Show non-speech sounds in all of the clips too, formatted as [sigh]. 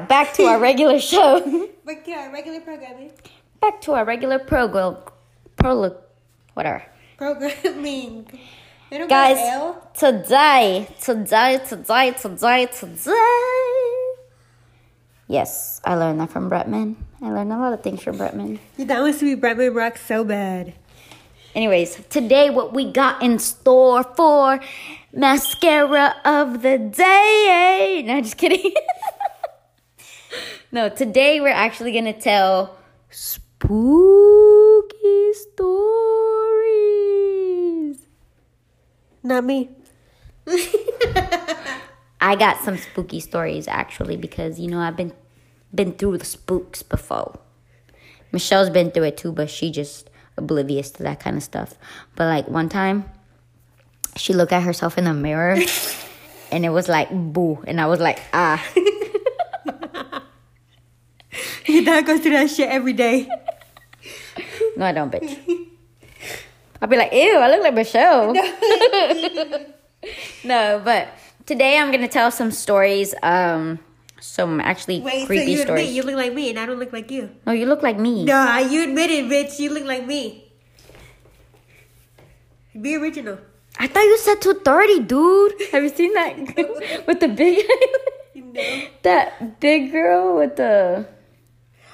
Now, back to our regular [laughs] show. Back to our regular programming. Eh? back to our regular program. Pro, whatever. Programming. Guys, today, today, today, today, today. Yes, I learned that from Bretman. I learned a lot of things from Bretman. That wants to be Bretman Rock so bad. Anyways, today what we got in store for mascara of the day. [laughs] No, just kidding. [laughs] no, today we're actually gonna tell spooky stories. Not me. [laughs] I got some spooky stories actually because you know I've been been through the spooks before. Michelle's been through it too, but she just oblivious to that kind of stuff. But like one time, she looked at herself in the mirror, [laughs] and it was like boo, and I was like ah. [laughs] Your dad goes through that shit every day. No, I don't, bitch. I'll be like, ew, I look like Michelle. [laughs] no, but today I'm gonna tell some stories. Um, some actually Wait, so creepy you stories. admit you look like me and I don't look like you? no, you look like me. Nah, you admit it, bitch. You look like me. Be original. I thought you said 230, dude. Have you seen that [laughs] with the big [laughs] No. that big girl with the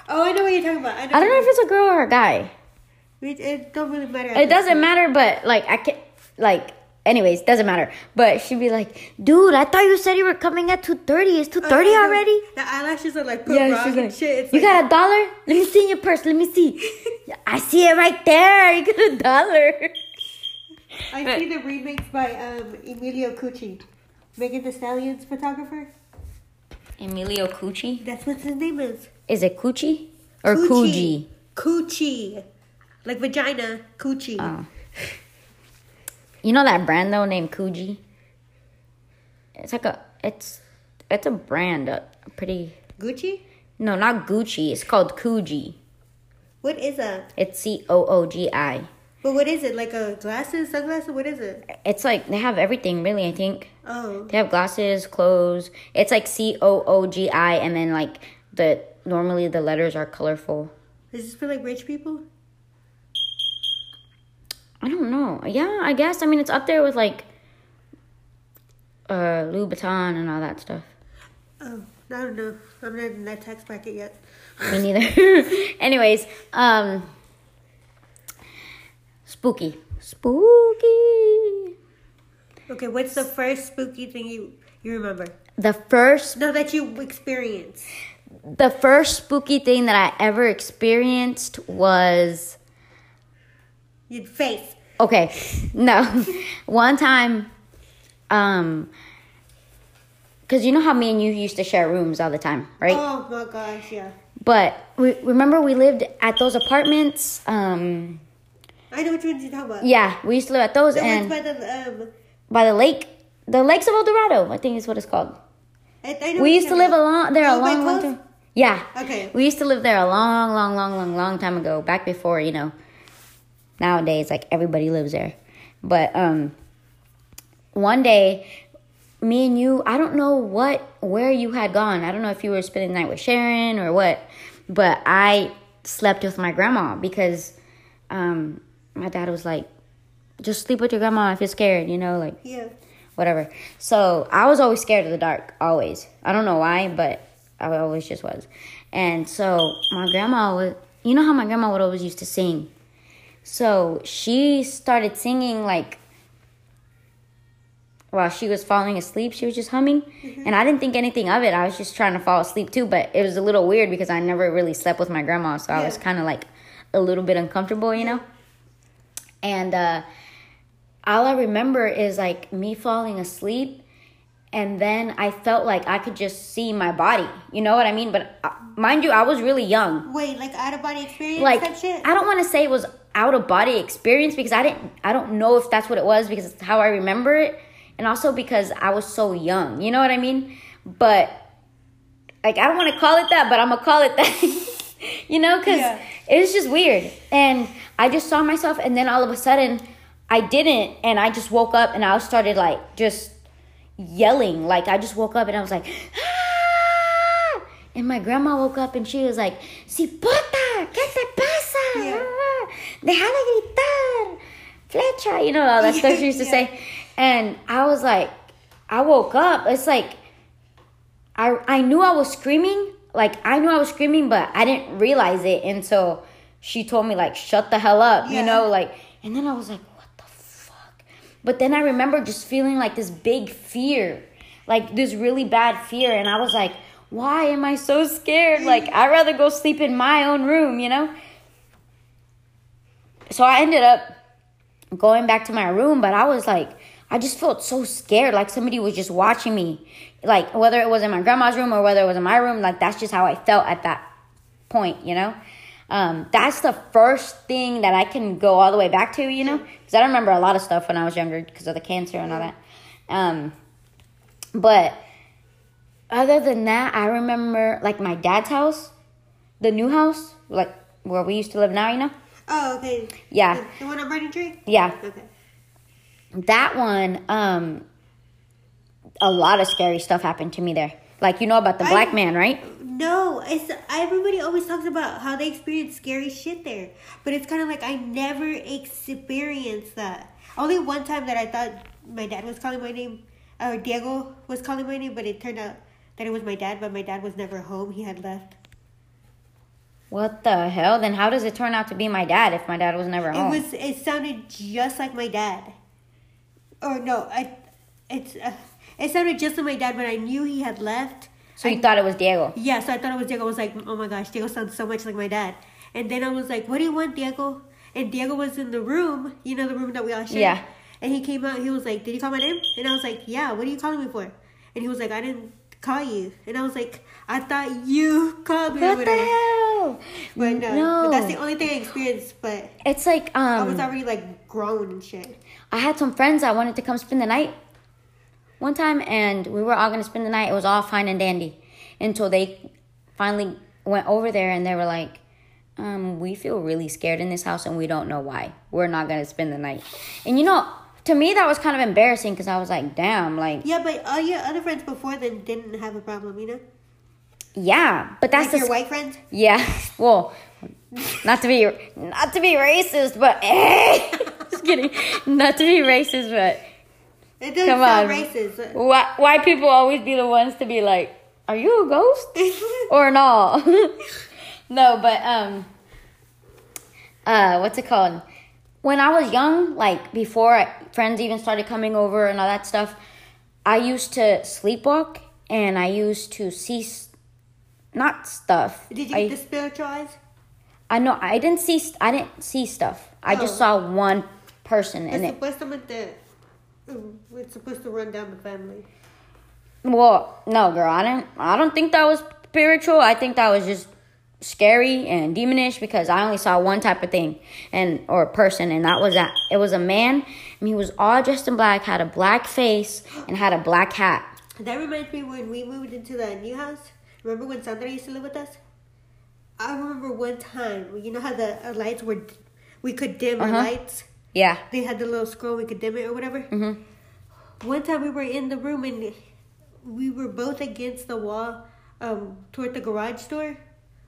Oh, I know what you're talking about. I, know I don't know if it's a girl or a guy. It, it don't really matter. It doesn't matter, but like I can like anyways, doesn't matter. But she'd be like, dude, I thought you said you were coming at 230. It's 230 Oh, already? The eyelashes are like put Yeah, rock she's and like, shit. It's you like, got a dollar? Let me see in your purse. Let me see. [laughs] I see it right there. You got a dollar. I see the remix by um, Emilio Cucci, Megan Thee Stallion's photographer. Emilio Cucci? That's what his name is. Is it Cucci or Cucci? Coochie. Like vagina. Coochie. Oh. You know that brand though named Coogi? It's like a it's it's a brand, a pretty Gucci? no, not Gucci. It's called Coogi. What is that? It's C O O G I. But what is it? Like a glasses, sunglasses? What is it? It's like they have everything really. I think Oh. they have glasses, clothes. It's like C O O G I, and then like the normally the letters are colorful. Is this for like rich people? I don't know. Yeah, I guess. I mean, it's up there with like uh Louis Vuitton and all that stuff. Oh, I don't know. I'm not in that tax bracket yet. [laughs] Me neither. [laughs] Anyways, um, spooky, spooky. Okay, what's the first spooky thing you you remember? The first, No, that you experienced. The first spooky thing that I ever experienced was Your face. okay. No, [laughs] one time, um, because you know how me and you used to share rooms all the time, right? Oh my gosh, yeah. But we, remember we lived at those apartments. Um, I know which ones you're talking about. yeah, we used to live at those The and by the um. by the lake, the lakes of El Dorado. I think is what it's called. I, I know We used to live a talking there a Oh, by long, long time. Yeah. Okay. We used to live there a long, long, long, long, long time ago. Back before you know. Nowadays, like everybody lives there, but um, one day, me and you, I don't know what where you had gone. I don't know if you were spending the night with Sharon or what, but I slept with my grandma because um, my dad was like, just sleep with your grandma if you're scared, you know, like Yeah. whatever. So I was always scared of the dark, always. I don't know why, but I always just was. And so my grandma was, you know how my grandma would always used to sing. So she started singing like while she was falling asleep. She was just humming, and I didn't think anything of it. I was just trying to fall asleep too, but it was a little weird because I never really slept with my grandma, so I was kind of like a little bit uncomfortable, you know. And uh, all I remember is like me falling asleep and then I felt like I could just see my body. You know what I mean? But uh, mind you, I was really young. Wait, like out of body experience Like? I don't want to say it was out of body experience because I didn't I don't know if that's what it was because it's how I remember it and also because I was so young. You know what I mean? But like I don't want to call it that, but I'm to call it that. [laughs] you know cuz Yeah. it was just weird. And I just saw myself and then all of a sudden I didn't and I just woke up and I started like just yelling like I just woke up and I was like ah! And my grandma woke up and she was like, Cipota, ¿qué te pasa? Yeah. Deja de gritar. Flecha, you know, all that stuff she used to Yeah. say. And I was like, I woke up. It's like, I, I knew I was screaming. Like, I knew I was screaming, but I didn't realize it until she told me, like, shut the hell up, you know? Like, and then I was like, what the? But then I remember just feeling like this big fear, like this really bad fear. And I was like, why am I so scared? Like, I'd rather go sleep in my own room, you know? So I ended up going back to my room, but I was like, I just felt so scared, like somebody was just watching me. Like, whether it was in my grandma's room or whether it was in my room, like, that's just how I felt at that point, you know? Um, that's the first thing that I can go all the way back to, you know? Because I remember a lot of stuff when I was younger because of the cancer and all that. Um, but other than that, I remember, like, my dad's house, the new house, like, where we used to live now, you know? Oh, okay. Yeah. The, the one on Burning Tree? Yeah. Okay. that one um a lot of scary stuff happened to me there like you know about the I- black man right No, it's everybody always talks about how they experience scary shit there, but it's kind of like I never experienced that. Only one time that I thought my dad was calling my name, or Diego was calling my name, but it turned out that it was my dad. But my dad was never home; he had left. what the hell then how does it turn out to be my dad if my dad was never home It was. It sounded just like my dad. Or no, I. It's. Uh, it sounded just like my dad, but I knew he had left. so you thought it was diego Yeah, so I thought it was Diego. I was like, oh my gosh, Diego sounds so much like my dad. And then I was like, what do you want, Diego? And Diego was in the room, you know, the room that we all share. Yeah. And he came out, he was like, did you call my name? And I was like, yeah, what are you calling me for? And he was like, I didn't call you. And I was like, I thought you called me. what the whatever." hell But no, No. but that's the only thing I experienced. But it's like I was um already like grown and shit. i had some friends that wanted to come spend the night one time and we were all gonna spend the night it was all fine and dandy until they finally went over there and they were like um, we feel really scared in this house and we don't know why. We're not gonna spend the night. And you know, to me that was kind of embarrassing because I was like, damn, like Yeah, but all your other friends before then didn't have a problem, you know? yeah, but that's Like the your white friends? yeah. [laughs] Well, not to be not to be racist, but [laughs] just kidding. Not to be racist, but It doesn't Come sound on. racist. why why people always be the ones to be like, are you a ghost? [laughs] or no. [laughs] no, but um uh what's it called? When I was young, like before friends even started coming over and all that stuff, I used to sleepwalk and I used to see not stuff. Did you I, get the spiritual eyes? I know I didn't see I didn't see stuff. I just Oh. saw one person in it. supposed to make the. It's supposed to run down the family. Well, no, girl, I didn't. I don't think that was spiritual. I think that was just scary and demonish because I only saw one type of thing and or person, and that was that. It was a man, and he was all dressed in black, had a black face, and had a black hat. That reminds me when we moved into the new house. Remember when Sandra used to live with us? I remember one time. You know how the uh, lights were. We could dim our Uh-huh. lights. Yeah. They had the little scroll. We could dim it or whatever. Mhm. One time we were in the room and we were both against the wall, um, toward the garage door,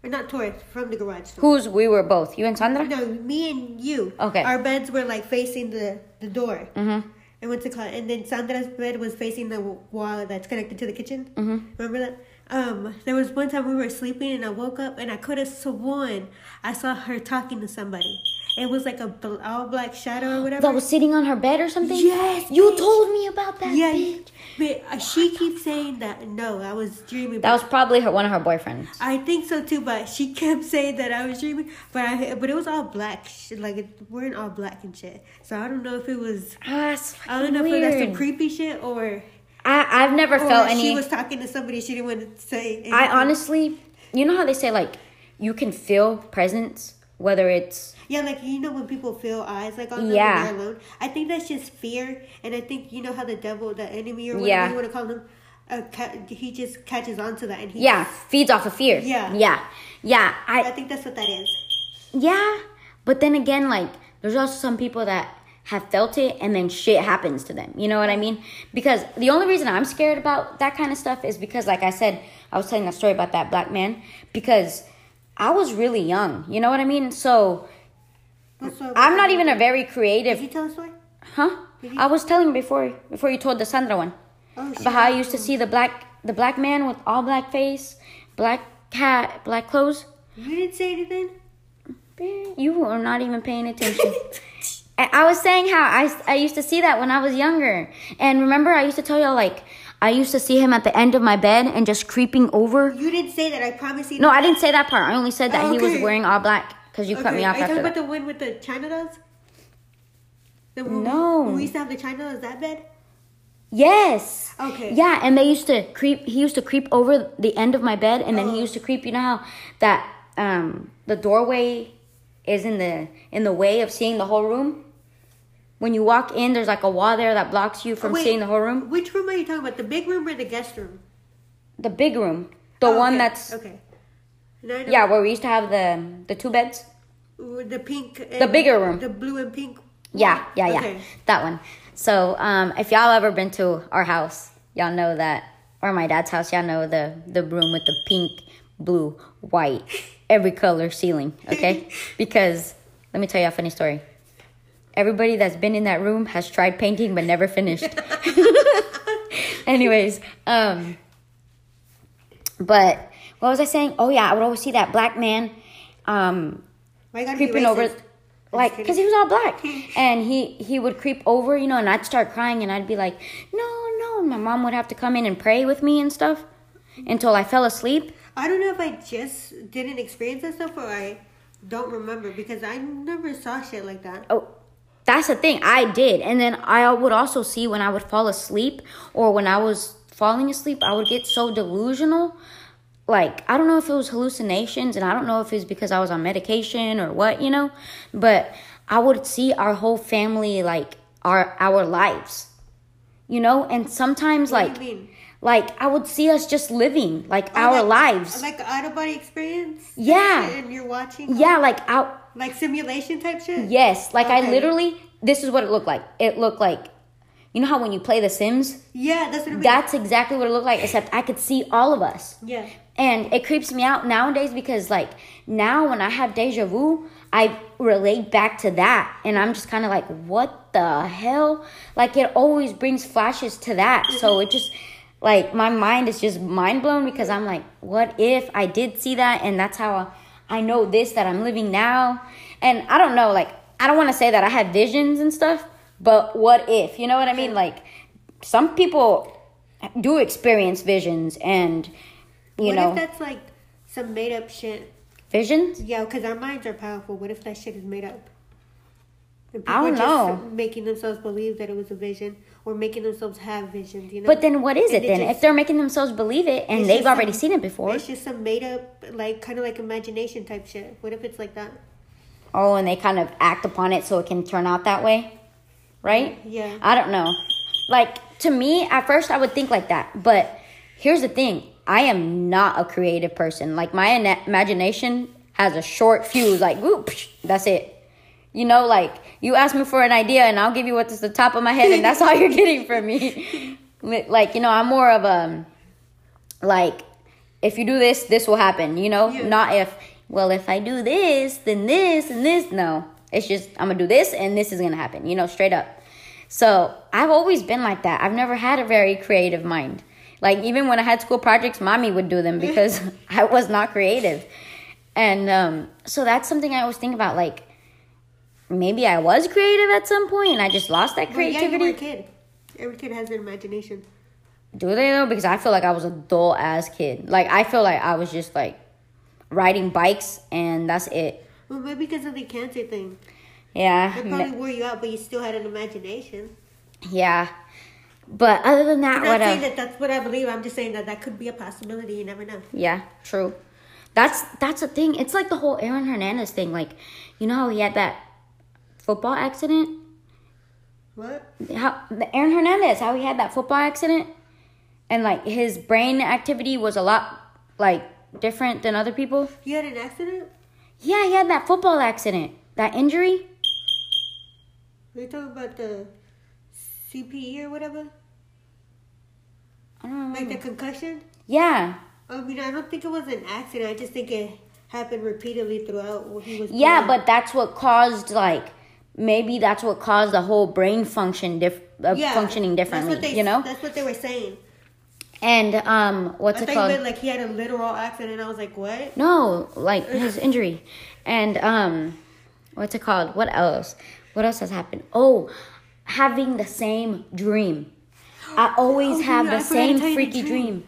or not toward from the garage door. Who's we were both? You and Sandra? No, me and you. Okay. Our beds were like facing the the door. Mm-hmm. And what's it called? And then Sandra's bed was facing the wall that's connected to the kitchen. Mm-hmm. Remember that? Um, there was one time we were sleeping and I woke up and I could have sworn I saw her talking to somebody. It was like a bl- all black shadow or whatever. That was sitting on her bed or something. Yes, You bitch. told me about that. yeah, bitch. but uh, she keeps saying that. No, I was dreaming. That was probably her one of her boyfriends. I think so too, but she [laughs] kept saying that I was dreaming. But I, but it was all black. Shit, like it weren't all black and shit. So I don't know if it was. Ah, I don't know fucking if that's some creepy shit or I I've never felt she any. was talking to somebody she didn't want to say. Anything. I honestly, you know how they say like you can feel presence, whether it's yeah, like you know when people feel eyes like on them Yeah. when they're alone. I think that's just fear, and I think you know how the devil, the enemy, or whatever Yeah. you want to call him, uh, ca- he just catches on to that, and he yeah feeds off of fear. Yeah. yeah, yeah. I I think that's what that is. yeah, but then again, like there's also some people that have felt it and then shit happens to them. You know what I mean? Because the only reason I'm scared about that kind of stuff is because, like I said, I was telling that story about that black man because I was really young. You know what I mean? So? I'm not even a very creative. Did you tell a story? huh? I was telling before before you told the Sandra one. Oh, shit. about how I used to see the black the black man with all black face, black hat, black clothes. You didn't say anything. You are not even paying attention. [laughs] I I was saying how I, I used to see that when I was younger. And remember, I used to tell y'all, like, I used to see him at the end of my bed and just creeping over. You didn't say that. I promise you. No, I didn't say that part. I only said that Oh, he was wearing all black because you cut me off Are you talking that. about the one with the China dolls? The one No. When we used to have the China dolls, that bed? Yes. Okay. Yeah, and they used to creep. He used to creep over the end of my bed, and then he Oh. used to creep. You know how that um the doorway is in the in the way of seeing the whole room. When you walk in, there's like a wall there that blocks you from Wait, seeing the whole room. Which room are you talking about? The big room or the guest room? The big room, the Oh, one okay. that's okay. Know- yeah, where we used to have the the two beds. The pink. The bigger room. The blue and pink. Yeah, yeah, yeah, Okay. that one. So, um, if y'all ever been to our house, y'all know that, or my dad's house, y'all know the the room with the pink, blue, white, every color ceiling. Okay, [laughs] because let me tell you a funny story. Everybody that's been in that room has tried painting but never finished. [laughs] Anyways, um, but what was I saying? Oh yeah, I would always see that black man, um, Why you gotta be creeping over like because he was all black [laughs] and he he would creep over you know and i'd start crying and i'd be like no no and my mom would have to come in and pray with me and stuff until i fell asleep I don't know if I just didn't experience that stuff or I don't remember because I never saw shit like that. oh that's the thing i did and then i would also see when i would fall asleep or when i was falling asleep i would get so delusional like i don't know if it was hallucinations and i don't know if it's because i was on medication or what you know but i would see our whole family like our our lives you know and sometimes What like do you mean? like i would see us just living like Oh, our like- lives Like out of body experience? Yeah. And you're watching? yeah like out Like simulation type shit? yes like i literally this is what it looked like. It looked like you know how when you play the sims? Yeah, that's what that's exactly what it looked like except i could see all of us. Yeah. and it creeps me out nowadays because like now when i have deja vu i relate back to that. And i'm just kind of like what the hell? Like it always brings flashes to that. So it just like my mind is just mind blown because i'm like what if i did see that? And that's how i know this that i'm living now and i don't know like i don't want to say that i had visions and stuff but what if you know what i mean like some people do experience visions and you what know if that's like some made up shit? visions Yeah, because our minds are powerful. What if that shit is made up? I don't know. making themselves believe that it was a vision making themselves have visions, you know? but then what is And it then just- if they're making themselves believe it and they've already some- seen it before It's just some made up, like, kind of like imagination type shit. What if it's like that? oh and they kind of act upon it so it can turn out that way right Yeah. i don't know like to me at first i would think like that but here's the thing i am not a creative person like my ina- imagination has a short fuse like whoop that's it you know like you ask me for an idea and i'll give you what's at the top of my head and that's all you're [laughs] getting from me. Like you know i'm more of a like if you do this this will happen you know? Yeah. not if well if i do this then this and this no. It's just i'm gonna do this and this is gonna happen you know straight up. So i've always been like that. I've never had a very creative mind. Like even when i had school projects mommy would do them because [laughs] i was not creative. And um, so that's something i always think about like maybe i was creative at some point and i just lost that Well, yeah, you were a kid. Every kid has an imagination. do they though? Because I feel like I was a dull ass kid. Like I feel like I was just like riding bikes and that's it. Well, maybe because of the cancer thing. Yeah, It probably wore you out, but you still had an imagination. yeah. But other than that, I'm not what? saying that that's what I believe. I'm just saying that that could be a possibility. You never know. yeah, true. That's that's the thing. It's like the whole Aaron Hernandez thing. Like, you know how he had that football accident? What? How the Aaron Hernandez? How he had that football accident, and like his brain activity was a lot like different than other people. You had an accident? Yeah, he had that football accident, that injury. Are you talking about the CPE or whatever? I don't know. Like the concussion? Yeah. I mean, I don't think it was an accident. I just think it happened repeatedly throughout what he was. Yeah, playing. but that's what caused like maybe that's what caused the whole brain function diff- uh, Yeah, functioning differently. they- you know, that's what they were saying. and um, what's I it called? meant like he had a literal accident. I was like, what? No, like his injury. And um what's it called? What else? What else has happened? Oh, having the same dream. I always [gasps] Oh, have yeah, the same tell you the freaky dream. dream.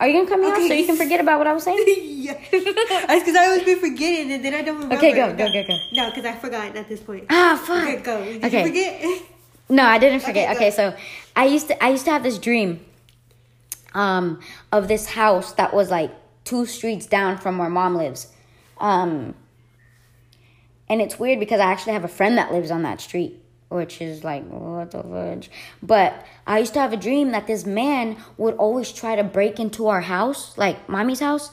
Are you gonna cut me off Okay. so you can forget about what I was saying? [laughs] yeah, that's because I always be forgetting and then I don't remember. Okay, go, go, go, go. No, because I forgot at this point. Ah, fuck. Okay, go. Did Okay. you forget? [laughs] No, I didn't forget. Okay, Okay, so I used to I used to have this dream um of this house that was like two streets down from where mom lives. Um and it's weird because I actually have a friend that lives on that street, which is like what the fudge. But I used to have a dream that this man would always try to break into our house, like mommy's house,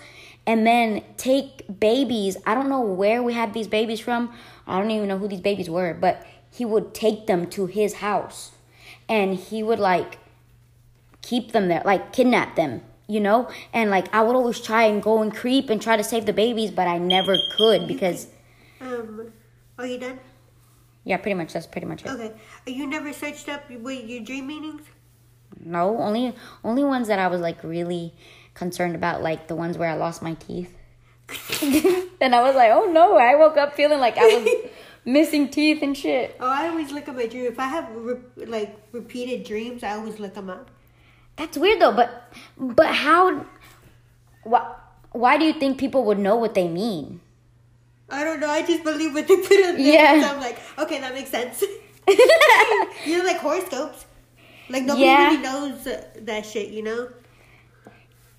and then take babies. I don't know where we had these babies from. I don't even know who these babies were, but he would take them to his house and he would like keep them there, like kidnap them, you know? And like I would always try and go and creep and try to save the babies, but I never could because um, are you done? Yeah, pretty much that's pretty much it. Okay. You never searched up what your dream meanings? No, only only ones that I was like really concerned about, like the ones where I lost my teeth. [laughs] and I was like, oh no, I woke up feeling like I was [laughs] missing teeth and shit. Oh, I always look at my dream. If I have re- like repeated dreams, I always look them up. That's weird though, but but how? Why, why do you think people would know what they mean? I don't know. I just believe what they put on there. Yeah. So I'm like, okay, that makes sense. [laughs] you know, like horoscopes. Like nobody Yeah. really knows that shit. You know.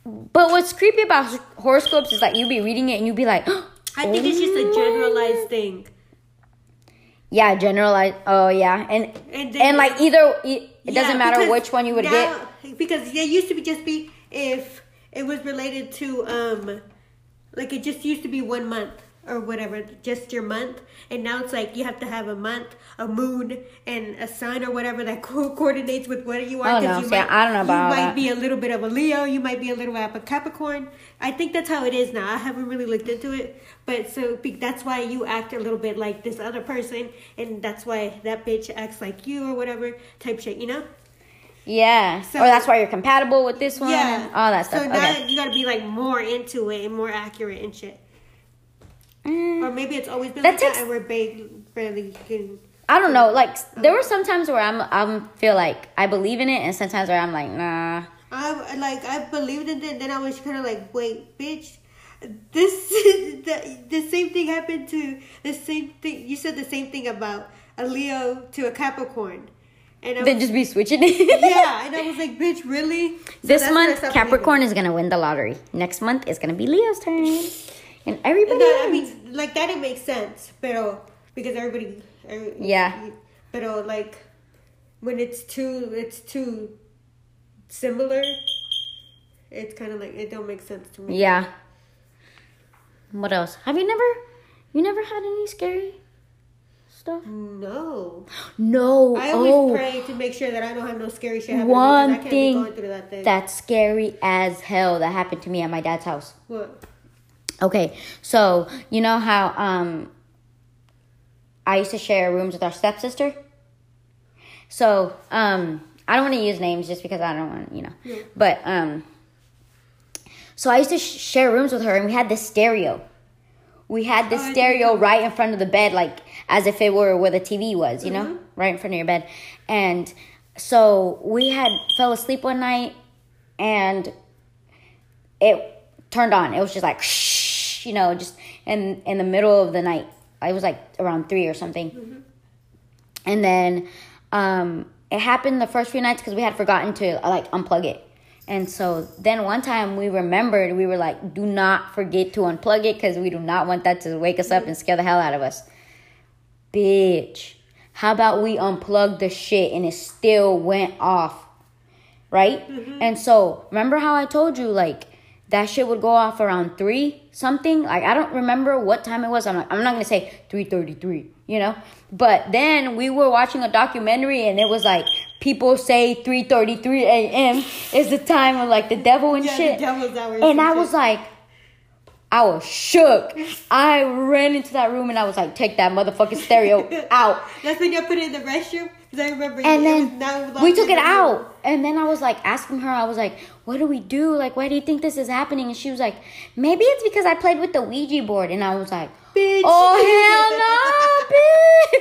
But what's creepy about horoscopes is like you'd be reading it and you'd be like, [gasps] I think it's just a "Oh generalized thing. Yeah, generalized. Oh yeah, and And and, like either it, it Yeah, doesn't matter which one you would now- get. Because it used to be just be if it was related to um, like it just used to be one month or whatever, just your month, and now it's like you have to have a month, a moon, and a sun or whatever that [laughs] co- coordinates with what you are. Oh, no. you See, I don't know about You might that. be a little bit of a Leo. You might be a little bit of a Capricorn. I think that's how it is now. I haven't really looked into it, but so be- that's why you act a little bit like this other person, and that's why that bitch acts like you or whatever type shit. You know. Yeah, So- or that's why you're compatible with this one. Yeah. all that stuff. So now okay. you gotta be like more into it and more accurate and shit. Mm, Or maybe it's always been That like takes- that and we're ba- barely getting. I don't know. Like there were some times where I'm I'm feel like I believe in it, and sometimes where I'm like nah. I like I believed in it, then I was kind of like, wait, bitch, this [laughs] the, the same thing happened to the same thing. You said the same thing about a Leo to a Capricorn, and I Then was, just be switching it. [laughs] yeah, [laughs] and I was like, bitch, really? So This that's when I month Capricorn is gonna win the lottery. Next month is gonna be Leo's turn, and everybody. No, I mean, like that, it makes sense, pero because everybody, every, Yeah. Pero like when it's too, it's too similar. It's kind of like it don't make sense to me. Yeah. What else? Have you never, you never had any scary stuff? No, No. I always oh, pray to make sure that I don't have no scary shit happen. one thing be going through that thing. that's scary as hell that happened to me at my dad's house. what? Okay, so you know how um I used to share rooms with our stepsister? So, um I don't want to use names just because I don't want, you know. Yeah. But um so I used to sh- share rooms with her and we had this stereo. We had this Oh, stereo right in front of the bed like as if it were where the TV was, you know? Mhm. Right in front of your bed. And so we had fell asleep one night and it turned on. It was just like, shh, you know, just in in the middle of the night. It was like around three or something. And then um, it happened the first few nights because we had forgotten to uh, like unplug it. And so then one time we remembered, we were like, do not forget to unplug it because we do not want that to wake us up and scare the hell out of us. Bitch, how about we unplug the shit and it still went off? right? And so remember how I told you like that shit would go off around three something. Like I don't remember what time it was. I'm like I'm not gonna say three thirty three, you know. But then we were watching a documentary and it was like people say 3:33 a.m. is the time of like the devil and Yeah, shit. the devil's hour. and I was like, I was shook. I ran into that room and I was like, take that motherfucking stereo [laughs] out. That's when you put it in the restroom. I remember. And then we took it out. And then I was like asking her, I was like, what do we do? Like, why do you think this is happening? And she was like, maybe it's because I played with the Ouija board. And I was like, Bitch. oh, hell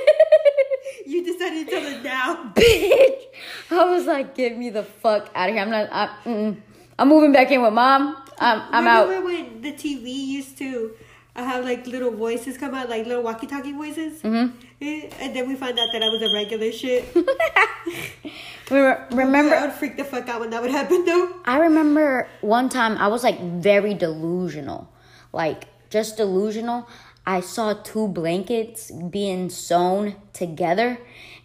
[laughs] no, bitch. You decided to tell her now. [laughs] bitch. I was like, get me the fuck out of here. I'm not, I, mm-mm. I'm moving back in with mom. I'm, I'm out. Remember when the TV used to uh, have like little voices come out, like little walkie-talkie voices? Mm-hmm. Eh, And then we found out that I was a regular shit. [laughs] Re- Remember, I would freak the fuck out when that would happen, though. I remember one time I was like very delusional, like just delusional. I saw two blankets being sewn together,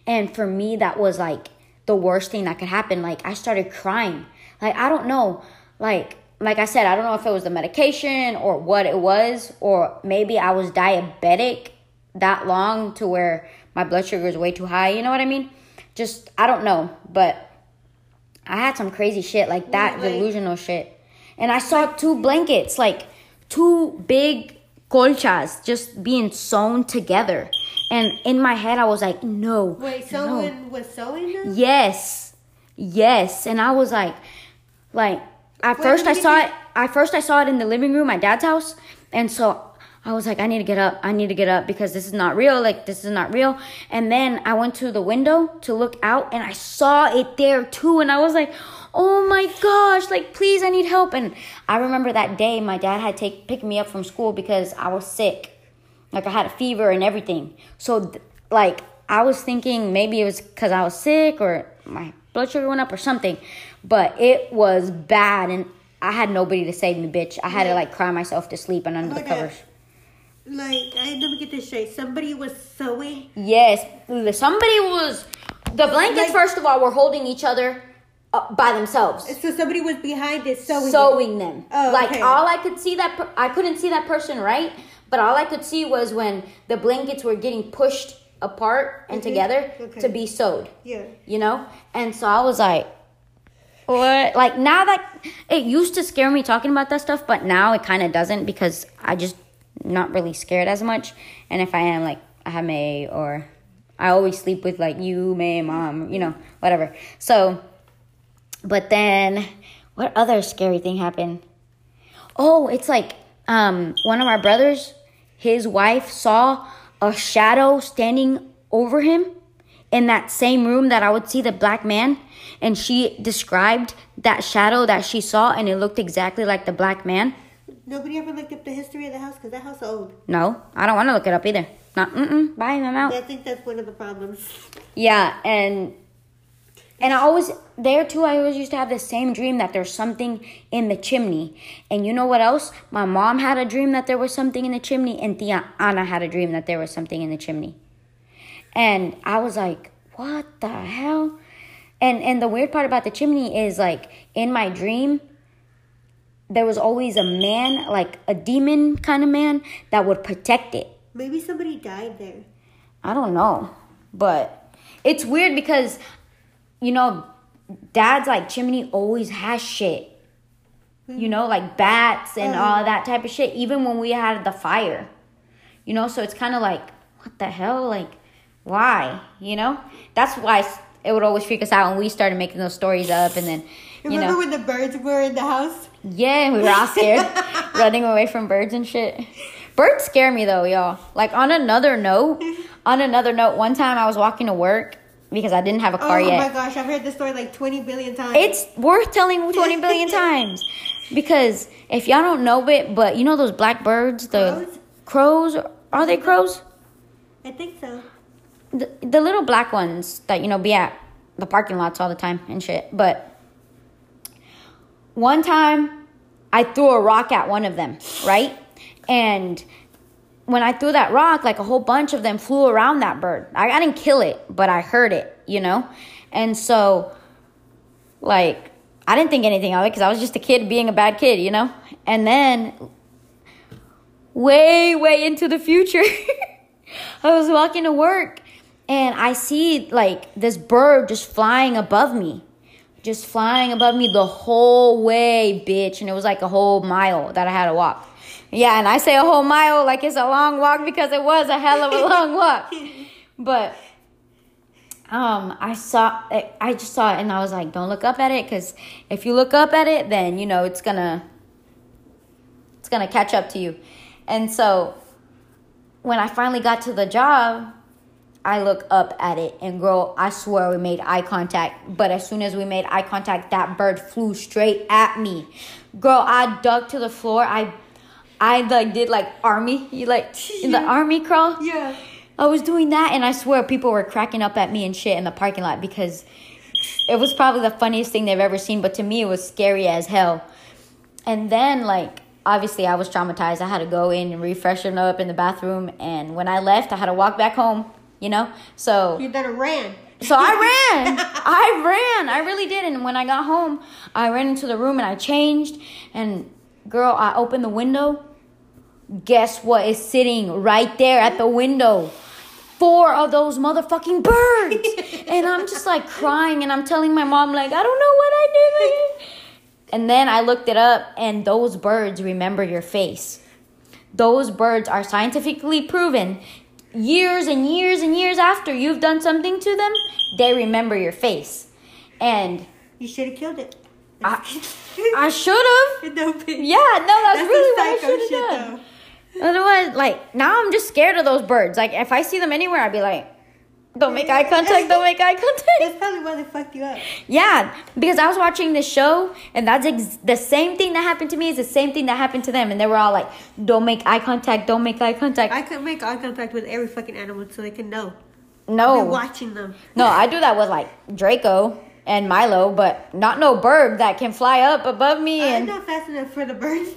and for me, that was like the worst thing that could happen. Like I started crying. Like I don't know, like like I said, I don't know if it was the medication or what it was, or maybe I was diabetic that long to where my blood sugar is way too high. You know what I mean? Just I don't know, but I had some crazy shit like that, like- delusional shit. And I saw two blankets, like two big colchas just being sewn together. And in my head, I was like, no. Wait, no. someone was sewing them? Yes. Yes. And I was like, like, at Wait, first I saw it, at first I saw it in the living room, my dad's house. And so I was like, I need to get up. I need to get up because this is not real. Like, this is not real. And then I went to the window to look out and I saw it there too. And I was like, oh my gosh, like, please, I need help. And I remember that day my dad had take pick me up from school because I was sick. Like, I had a fever and everything. So, like, I was thinking maybe it was because I was sick or my blood sugar went up or something. But it was bad. And I had nobody to save me, bitch. I had to, like, cry myself to sleep and under the covers. Like, I let me get this straight. Somebody was sewing. Yes, somebody was. The blankets, Like- first of all, were holding each other uh, by themselves, So somebody was behind it sewing. sewing them. Oh, like okay. all I could see that per- I couldn't see that person right, but all I could see was when the blankets were getting pushed apart and Mhm. together Okay. to be sewed. Yeah. You know, and so I was like, what? Like now that it used to scare me talking about that stuff, but now it kind of doesn't because I just not really scared as much. And if I am, like, I have May or I always sleep with like you, May, mom, you know, whatever. So, but then what other scary thing happened? Oh, it's like um one of our brothers, his wife saw a shadow standing over him in that same room that I would see the black man and she described that shadow that she saw and it looked exactly like the black man. Nobody ever looked up the history of the house because that house is old. No, I don't want to look it up either. Not mm-mm, bye, I'm out. I think that's one of the problems. Yeah, and and I always there too. I always used to have the same dream that there's something in the chimney. And you know what else? My mom had a dream that there was something in the chimney, and Tia Anna had a dream that there was something in the chimney. And I was like, what the hell? And and the weird part about the chimney is like in my dream, there was always a man, like a demon kind of man, that would protect it. Maybe somebody died there. I don't know. But it's weird because, you know, dad's like chimney always has shit. You mm-hmm. know, like bats and oh. all that type of shit, even when we had the fire. You know, so it's kind of like, what the hell? Like, why? You know? That's why it would always freak us out when we started making those stories up and then, you Remember know. when the birds were in the house? Yeah, we were all scared, [laughs] running away from birds and shit. Birds scare me though, y'all. Like on another note, [laughs] on another note, one time I was walking to work because I didn't have a car oh yet. Oh my gosh, I've heard this story like 20 billion times. It's worth telling 20 billion [laughs] times because if y'all don't know it, but you know those black birds, the crows, are they crows? I think so. The, the little black ones that you know be at the parking lots all the time and shit. But one time I threw a rock at one of them, right? And when I threw that rock, like a whole bunch of them flew around that bird. I, I didn't kill it, but I heard it, you know? And so, like, I didn't think anything of it because I was just a kid being a bad kid, you know? And then, way, way into the future, [laughs] I was walking to work and I see like this bird just flying above me. Just flying above me the whole way, bitch. And it was like a whole mile that I had to walk. Yeah, and I say a whole mile like it's a long walk because it was a hell of a long [laughs] walk. But um, I saw it, I just saw it and I was like, don't look up at it because if you look up at it, then you know it's gonna it's gonna catch up to you. And so when I finally got to the job, I look up at it and girl, I swear we made eye contact. But as soon as we made eye contact, that bird flew straight at me. Girl, I dug to the floor. I I like did like army, you like in the army crawl. Yeah. I was doing that and I swear people were cracking up at me and shit in the parking lot because it was probably the funniest thing they've ever seen, but to me it was scary as hell. And then like obviously I was traumatized. I had to go in and refreshen up in the bathroom and when I left I had to walk back home you know? So You done ran. so I ran. [laughs] I ran. I really did. And when I got home, I ran into the room and I changed. And girl, I opened the window. Guess what is sitting right there at the window? Four of those motherfucking birds. [laughs] and I'm just like crying and I'm telling my mom, like, I don't know what I did. And then I looked it up and those birds remember your face. Those birds are scientifically proven years and years and years after you've done something to them, they remember your face. And You should have killed it. I, I should have. [laughs] no. Yeah, no, that's, That's really what I should have done. Otherwise, like now I'm just scared of those birds. Like if I see them anywhere, I'd be like, "Don't make eye contact! Don't make eye contact!" That's probably why they fucked you up. Yeah, because I was watching this show, and that's ex- the same thing that happened to me is the same thing that happened to them, and they were all like, "Don't make eye contact! Don't make eye contact!" I could make eye contact with every fucking animal so they can know. no, watching them. No, I do that with like Draco and Milo, but not no bird that can fly up above me oh, I'm and not fast enough for the birds.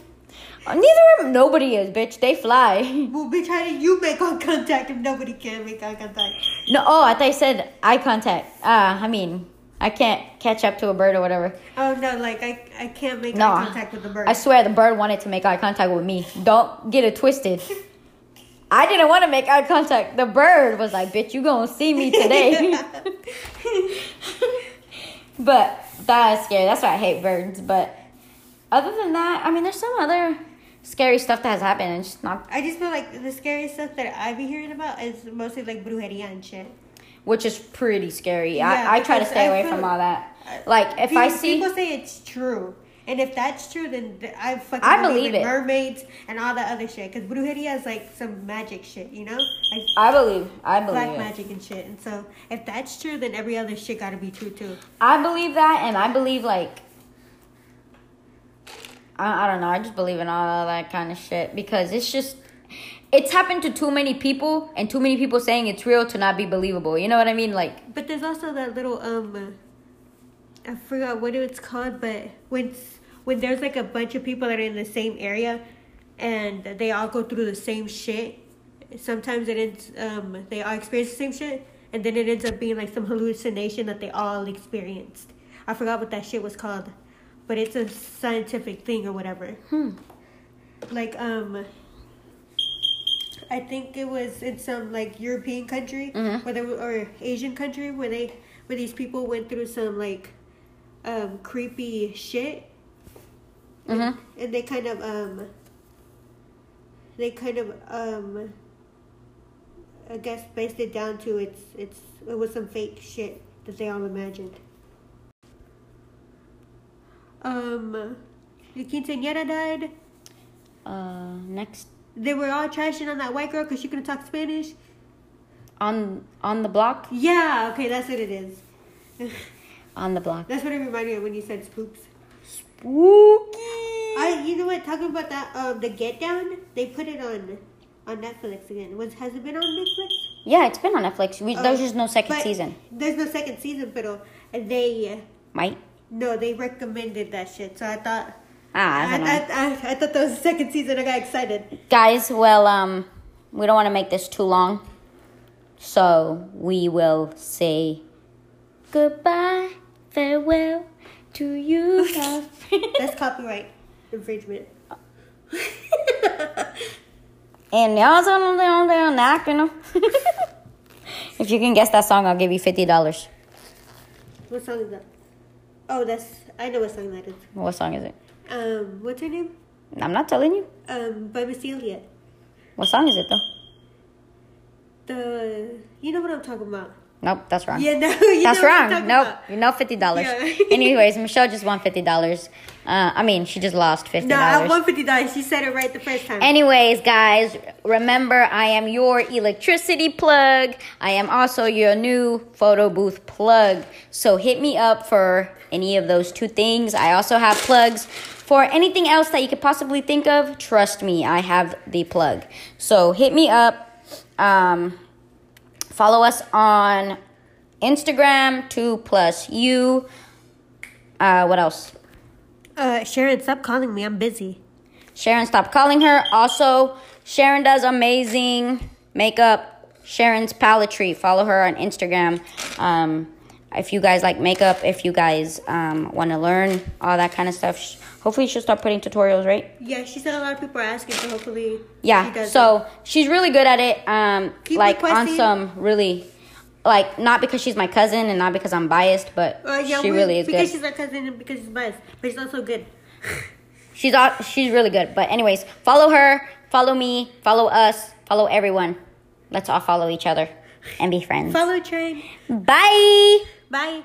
Neither of nobody is, bitch. They fly. [laughs] Well, bitch, how do you make eye contact if nobody can make eye contact? No, oh, I thought you said eye contact. Ah, I mean, I can't catch up to a bird or whatever. Oh no, like I, I can't make No, eye contact with the bird. I swear the bird wanted to make eye contact with me. Don't get it twisted. I didn't want to make eye contact. The bird was like, "Bitch, you gonna see me today." [laughs] [laughs] but that is scary. That's why I hate birds. But other than that, I mean, there's some other scary stuff that has happened. and It's not, I just feel like the scariest stuff that I be hearing about is mostly like brujeria and shit. which is pretty scary. Yeah, I, I try to stay I away from all that. Like if I see, people say it's true, and if that's true, then I fucking I believe, believe it. mermaids and all that other shit. Because brujeria is like some magic shit, you know, like I believe, I believe black it. magic and shit. And so if that's true, then every other shit got to be true too. I believe that, and I believe like I, I don't know. I just believe in all that kind of shit because it's just it's happened to too many people, and too many people saying it's real to not be believable. You know what I mean? Like But there's also that little um, I forgot what it's called, but when when there's like a bunch of people that are in the same area, and they all go through the same shit. Sometimes it ends um they all experience the same shit, and then it ends up being like some hallucination that they all experienced. I forgot what that shit was called, but it's a scientific thing or whatever. hmm. Like um. I think it was in some like European country Mhm. where they or Asian country where they where these people went through some like um creepy shit Mhm. and they kind of um they kind of um I guess based it down to it's it's it was some fake shit that they all imagined. Um the quinceañera died. Uh, next They were all trashing on that white girl because she couldn't talk Spanish. on on the block, Yeah, okay, that's what it is. [laughs] on the block. That's what it reminded me of when you said spooks. Spooky. I, you know what? Talking about that, um, the Get Down, they put it on, on Netflix again. Was has it been on Netflix? Yeah, it's been on Netflix. We, Oh, there's just no second season. There's no second season, but they Might. No, they recommended that shit. So I thought, Ah, I I. I, I, thought that was the second season. I got excited. Guys, well, um, we don't want to make this too long, so we will say goodbye, farewell to you. [laughs] That's copyright infringement. [laughs] and y'all don't know, they're [laughs] knocking. If you can guess that song, I'll give you fifty dollars. What song is that? Oh, that's I know what song that is. What song is it? Um, what's her name? I'm not telling you. Um, by Missy Elliott. What song is it though? The you know what I'm talking about. Nope, that's wrong. Yeah, no, [laughs] That's wrong. Nope, about. know fifty dollars. Yeah. [laughs] Anyways, Michelle just won fifty dollars. Uh, I mean, she just lost fifty No, I won fifty dollars. She said it right the first time. Anyways, guys, remember I am your electricity plug. I am also your new photo booth plug. So hit me up for any of those two things. I also have plugs for anything else that you could possibly think of. Trust me, I have the plug. So hit me up. Um, follow us on Instagram, 2 plus you. Uh, what else? uh, Sharon, stop calling me. I'm busy. Sharon, stop calling her. Also, Sharon does amazing makeup. Sharon's Paletry. Follow her on Instagram. Um, if you guys like makeup, if you guys um, want to learn all that kind of stuff, hopefully she'll start putting tutorials, right? Yeah, she said a lot of people are asking, so hopefully she Yeah. does So she's really good at it. Um, Keep like on some really, like not because she's my cousin and not because I'm biased, but Uh, yeah, she really is because good. she's my cousin and because she's biased, but she's also good. [laughs] She's all, she's really good. But anyways, follow her, follow me, follow us, follow everyone. Let's all follow each other and be friends. Follow train. Bye. Bye.